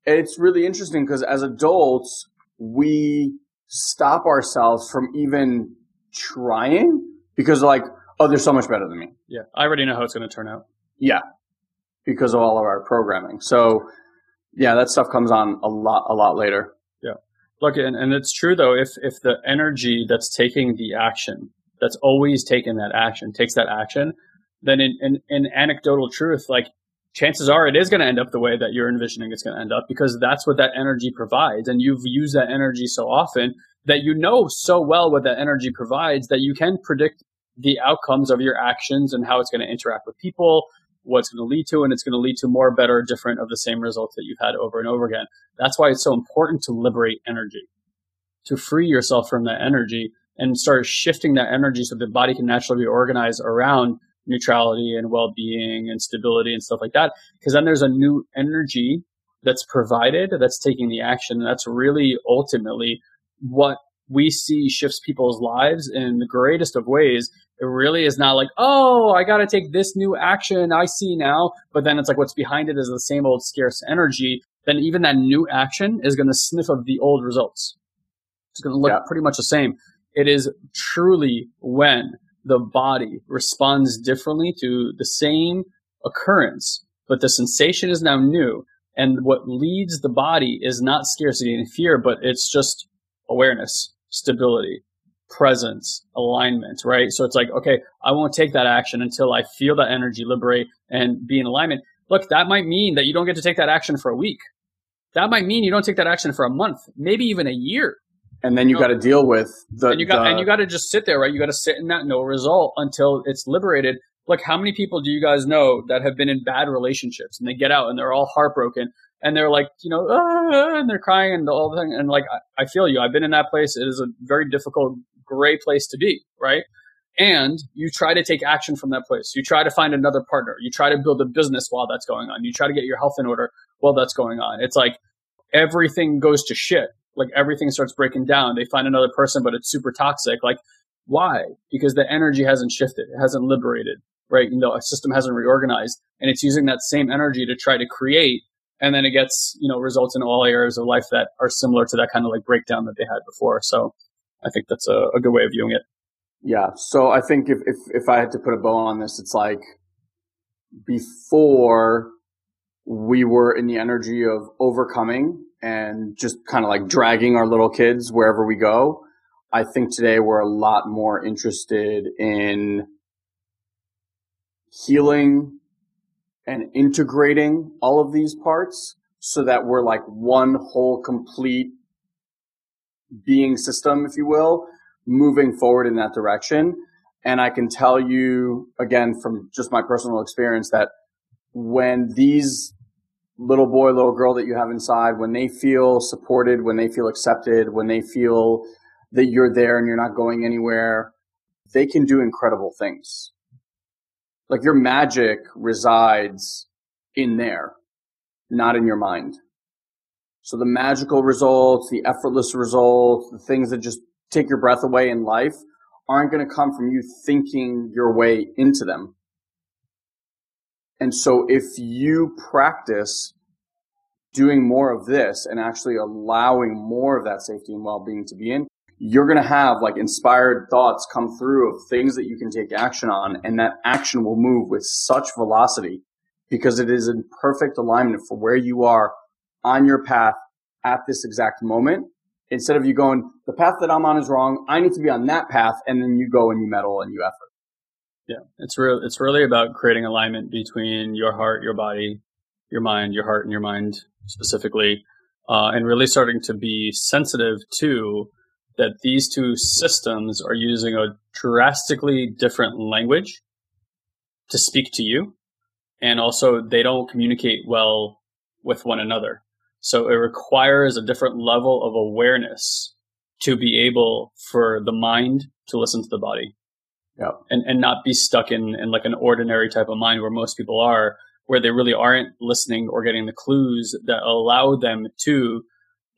it's really interesting because as adults, we stop ourselves from even trying because like, oh, they're so much better than me. Yeah. I already know how it's going to turn out. Yeah. Because of all of our programming. So yeah, that stuff comes on a lot, a lot later. Yeah. Look, and, and it's true though, if, if the energy that's taking the action, that's always taken that action, takes that action, then in, in, in anecdotal truth, like chances are it is going to end up the way that you're envisioning it's going to end up because that's what that energy provides. And you've used that energy so often that you know so well what that energy provides that you can predict the outcomes of your actions and how it's going to interact with people, what it's going to lead to, and it's going to lead to more, better, different of the same results that you've had over and over again. That's why it's so important to liberate energy, to free yourself from that energy and start shifting that energy so the body can naturally be organized around neutrality and well-being and stability and stuff like that. Because then there's a new energy that's provided that's taking the action. And that's really ultimately what we see shifts people's lives in the greatest of ways. It really is not like, oh, I got to take this new action I see now. But then it's like what's behind it is the same old scarce energy. Then even that new action is going to sniff of the old results. It's going to look yeah. pretty much the same. It is truly when the body responds differently to the same occurrence, but the sensation is now new. And what leads the body is not scarcity and fear, but it's just awareness, stability, presence, alignment, right? So it's like, okay, I won't take that action until I feel that energy liberate and be in alignment. Look, that might mean that you don't get to take that action for a week. That might mean you don't take that action for a month, maybe even a year and then you, got to deal with the and you got the, and you got to just sit there, right? You got to sit in that no result until it's liberated. Like, how many people do you guys know that have been in bad relationships and they get out and they're all heartbroken and they're like, you know, ah, and they're crying and all the thing. And like, I, I feel you. I've been in that place. It is a very difficult, gray place to be, right? and you try to take action from that place. You try to find another partner. You try to build a business while that's going on. You try to get your health in order while that's going on. It's like everything goes to shit like everything starts breaking down. They find another person, but it's super toxic. Like, why? Because the energy hasn't shifted. It hasn't liberated, right? You know, a system hasn't reorganized and it's using that same energy to try to create. And then it gets, you know, results in all areas of life that are similar to that kind of like breakdown that they had before. So I think that's a, a good way of viewing it. Yeah. So I think if, if, if I had to put a bow on this, it's like before we were in the energy of overcoming and just kind of like dragging our little kids wherever we go. I think today we're a lot more interested in healing and integrating all of these parts so that we're like one whole complete being system, if you will, moving forward in that direction. And I can tell you again from just my personal experience that when these little boy, little girl that you have inside, when they feel supported, when they feel accepted, when they feel that you're there and you're not going anywhere, they can do incredible things. Like your magic resides in there, not in your mind. So the magical results, the effortless results, the things that just take your breath away in life aren't going to come from you thinking your way into them. And so if you practice doing more of this and actually allowing more of that safety and well-being to be in, you're going to have like inspired thoughts come through of things that you can take action on. And that action will move with such velocity because it is in perfect alignment for where you are on your path at this exact moment. Instead of you going, the path that I'm on is wrong. I need to be on that path. And then you go and you meddle and you effort. Yeah, it's real. It's really about creating alignment between your heart, your body, your mind, your heart, and your mind specifically, uh, and really starting to be sensitive to that these two systems are using a drastically different language to speak to you, and also they don't communicate well with one another. So it requires a different level of awareness to be able for the mind to listen to the body. Yeah. And, and not be stuck in, in like an ordinary type of mind where most people are, where they really aren't listening or getting the clues that allow them to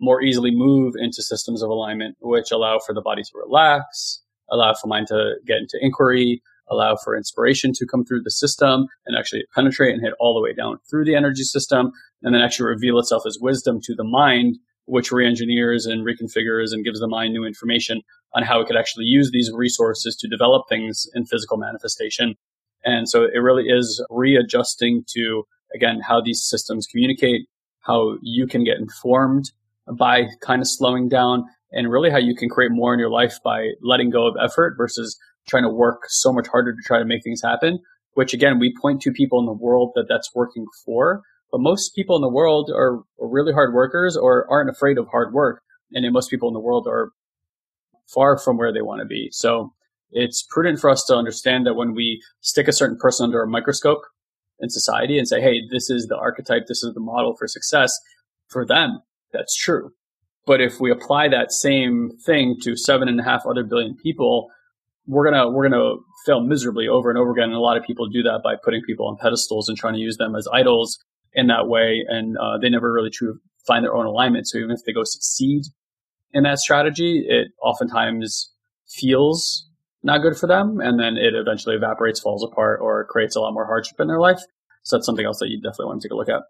more easily move into systems of alignment, which allow for the body to relax, allow for mind to get into inquiry, allow for inspiration to come through the system and actually penetrate and hit all the way down through the energy system, and then actually reveal itself as wisdom to the mind, which re-engineers and reconfigures and gives the mind new information on how it could actually use these resources to develop things in physical manifestation. And so it really is readjusting to, again, how these systems communicate, how you can get informed by kind of slowing down and really how you can create more in your life by letting go of effort versus trying to work so much harder to try to make things happen, which again, we point to people in the world that that's working for. But most people in the world are, really hard workers or aren't afraid of hard work. And most people in the world are far from where they want to be. So it's prudent for us to understand that when we stick a certain person under a microscope in society and say, hey, this is the archetype, this is the model for success, for them, that's true. But if we apply that same thing to seven and a half other billion people, we're gonna we're gonna fail miserably over and over again. And a lot of people do that by putting people on pedestals and trying to use them as idols in that way, and uh, they never really true find their own alignment. So even if they go succeed in that strategy, it oftentimes feels not good for them, and then it eventually evaporates, falls apart, or creates a lot more hardship in their life. So that's something else that you definitely want to take a look at.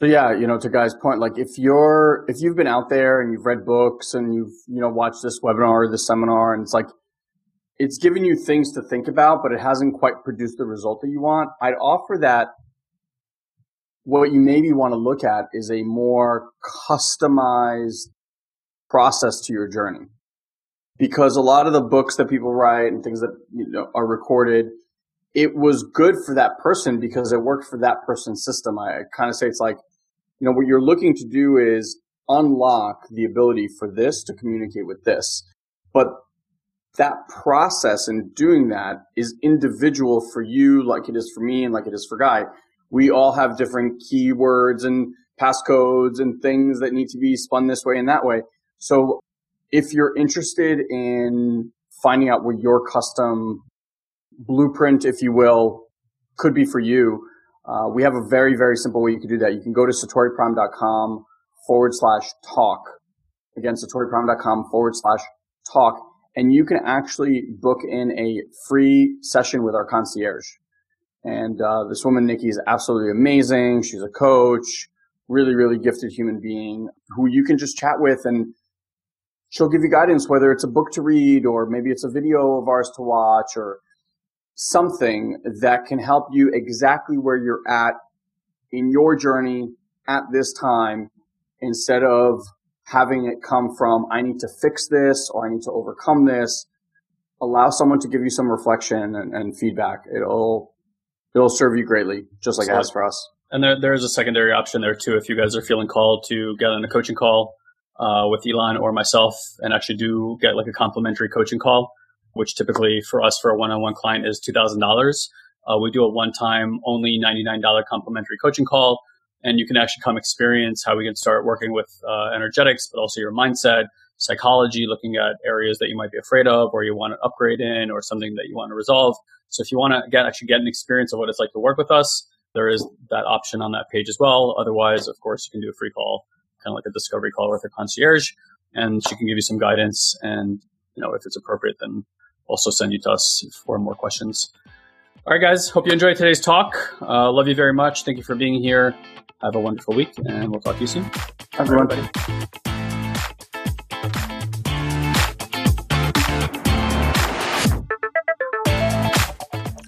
So yeah, you know, to Guy's point, like if you're if you've been out there and you've read books and you've you know watched this webinar or this seminar, and it's like it's given you things to think about, but it hasn't quite produced the result that you want. I'd offer that what you maybe want to look at is a more customized process to your journey. Because a lot of the books that people write and things that you know, are recorded, it was good for that person because it worked for that person's system. I kind of say it's like, you know, what you're looking to do is unlock the ability for this to communicate with this. But that process and doing that is individual for you, like it is for me and like it is for Guy. We all have different keywords and passcodes and things that need to be spun this way and that way. So if you're interested in finding out what your custom blueprint, if you will, could be for you, uh, we have a very, very simple way you can do that. You can go to satoriprime.com forward slash talk. Again, satoriprime.com forward slash talk and you can actually book in a free session with our concierge. And uh, this woman, Nikki, is absolutely amazing. She's a coach, really, really gifted human being who you can just chat with and she'll give you guidance, whether it's a book to read or maybe it's a video of ours to watch or something that can help you exactly where you're at in your journey at this time instead of having it come from, I need to fix this or I need to overcome this. Allow someone to give you some reflection and, and feedback. It'll, it'll serve you greatly, just like so, it has for us. And there, there is a secondary option there too. If you guys are feeling called to get on a coaching call, uh, with Elon or myself and actually do get like a complimentary coaching call, which typically for us for a one-on-one client is $2,000. Uh, we do a one-time only $99 complimentary coaching call and you can actually come experience how we can start working with uh, energetics, but also your mindset, psychology, looking at areas that you might be afraid of or you want to upgrade in or something that you want to resolve. So if you want to get actually get an experience of what it's like to work with us, there is that option on that page as well. Otherwise, of course, you can do a free call, kind of like a discovery call with a concierge, and she can give you some guidance. And you know, if it's appropriate, then also send you to us for more questions. All right, guys. Hope you enjoyed today's talk. Uh, love you very much. Thank you for being here. Have a wonderful week, and we'll talk to you soon. Everyone.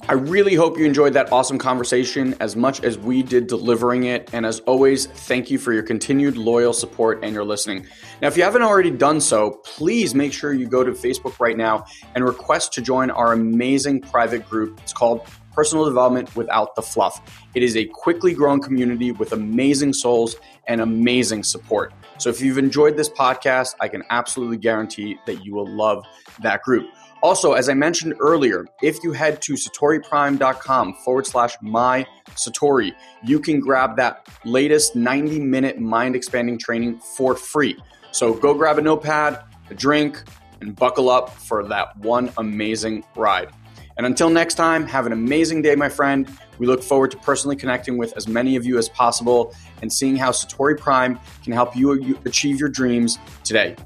I really hope you enjoyed that awesome conversation as much as we did delivering it. And as always, thank you for your continued loyal support and your listening. Now, if you haven't already done so, please make sure you go to Facebook right now and request to join our amazing private group. It's called personal development without the fluff. It is a quickly growing community with amazing souls and amazing support. So if you've enjoyed this podcast, I can absolutely guarantee that you will love that group. Also, as I mentioned earlier, if you head to satoriprime.com forward slash my Satori, you can grab that latest 90 minute mind expanding training for free. So go grab a notepad, a drink, and buckle up for that one amazing ride. And until next time, have an amazing day, my friend. We look forward to personally connecting with as many of you as possible and seeing how Satori Prime can help you achieve your dreams today.